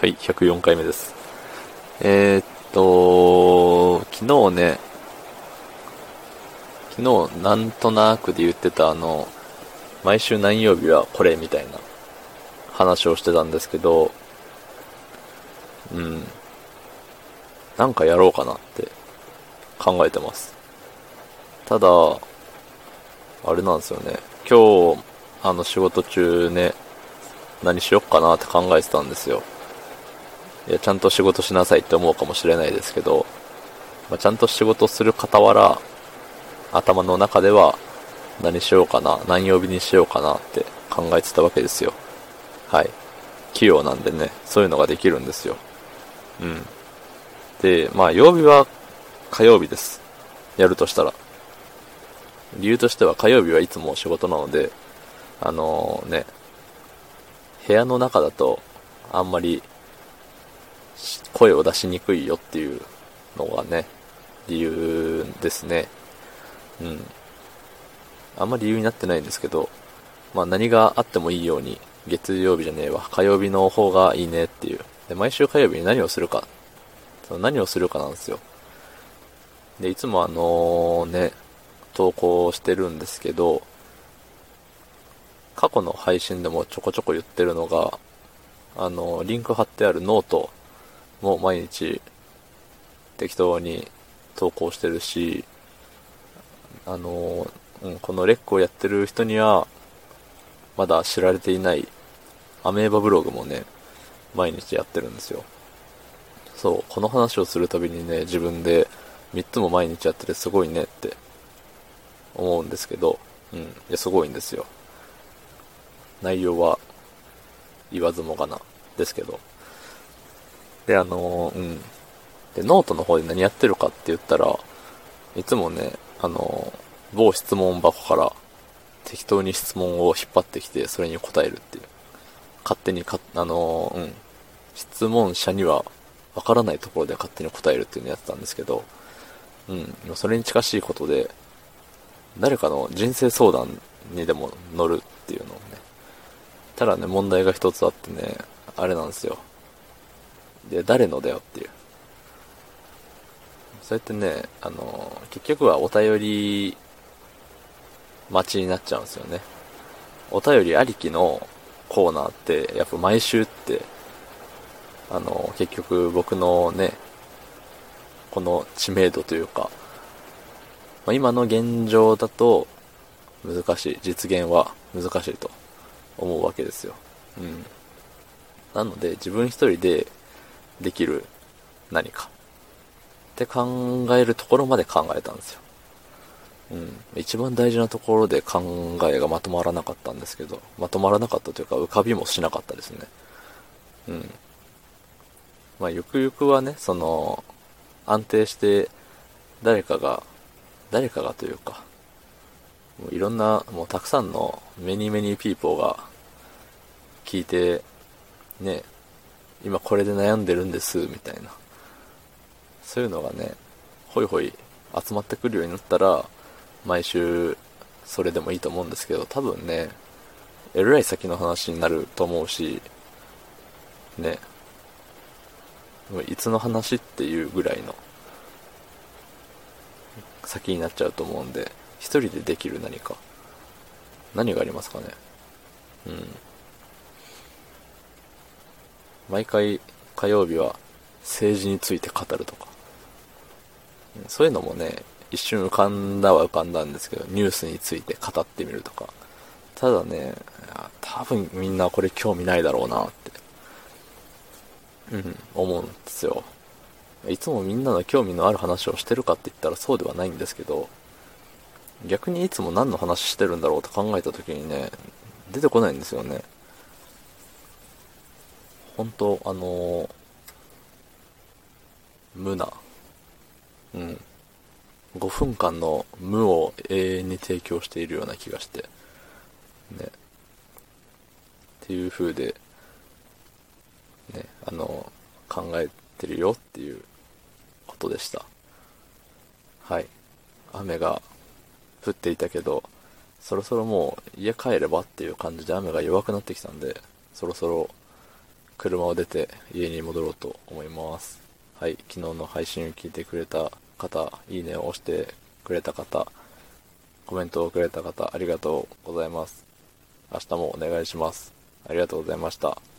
はい、104回目です。えー、っと、昨日ね、昨日なんとなくで言ってたあの、毎週何曜日はこれみたいな話をしてたんですけど、うん。なんかやろうかなって考えてます。ただ、あれなんですよね。今日、あの仕事中ね、何しよっかなって考えてたんですよ。いや、ちゃんと仕事しなさいって思うかもしれないですけど、まあ、ちゃんと仕事する傍ら、頭の中では何しようかな、何曜日にしようかなって考えてたわけですよ。はい。器用なんでね、そういうのができるんですよ。うん。で、まあ、曜日は火曜日です。やるとしたら。理由としては火曜日はいつも仕事なので、あのーね、部屋の中だとあんまり声を出しにくいよっていうのがね、理由ですね。うん。あんまり理由になってないんですけど、まあ何があってもいいように、月曜日じゃねえわ、火曜日の方がいいねっていう。で、毎週火曜日に何をするか。その何をするかなんですよ。で、いつもあのね、投稿してるんですけど、過去の配信でもちょこちょこ言ってるのが、あの、リンク貼ってあるノートもう毎日適当に投稿してるし、あの、うん、このレックをやってる人には、まだ知られていないアメーバブログもね、毎日やってるんですよ。そう、この話をするたびにね、自分で3つも毎日やっててすごいねって思うんですけど、うん、いや、すごいんですよ。内容は言わずもがなですけど。で、あのうん。で、ノートの方で何やってるかって言ったら、いつもね、あの某質問箱から適当に質問を引っ張ってきて、それに答えるっていう。勝手にか、あのうん。質問者にはわからないところで勝手に答えるっていうのをやってたんですけど、うん。それに近しいことで、誰かの人生相談にでも乗るっていうのをね、ただね、問題が一つあってね、あれなんですよ。で、誰のだよっていう。そうやってね、あの、結局はお便り待ちになっちゃうんですよね。お便りありきのコーナーって、やっぱ毎週って、あの、結局僕のね、この知名度というか、まあ、今の現状だと難しい、実現は難しいと思うわけですよ。うん。なので自分一人でできる何かって考えるところまで考えたんですよ。うん。一番大事なところで考えがまとまらなかったんですけど、まとまらなかったというか浮かびもしなかったですね。うん。まあゆくゆくはね、その、安定して誰かが、誰かがというか、もういろんな、もうたくさんのメニーメニーピーポーが聞いて、ね、今これで悩んでるんです、みたいな。そういうのがね、ほいほい集まってくるようになったら、毎週それでもいいと思うんですけど、多分ね、えらい先の話になると思うし、ね、いつの話っていうぐらいの先になっちゃうと思うんで、一人でできる何か。何がありますかね。うん。毎回火曜日は政治について語るとか。そういうのもね、一瞬浮かんだは浮かんだんですけど、ニュースについて語ってみるとか。ただね、多分みんなこれ興味ないだろうなって、うん、思うんですよ。いつもみんなの興味のある話をしてるかって言ったらそうではないんですけど、逆にいつも何の話してるんだろうと考えた時にね、出てこないんですよね。本当あのー無な、うん。5分間の無を永遠に提供しているような気がして、ね。っていう風で、ね、あの、考えてるよっていうことでした。はい。雨が降っていたけど、そろそろもう家帰ればっていう感じで雨が弱くなってきたんで、そろそろ車を出て家に戻ろうと思います。はい、昨日の配信を聞いてくれた方、いいねを押してくれた方、コメントをくれた方、ありがとうございます。明日もお願いします。ありがとうございました。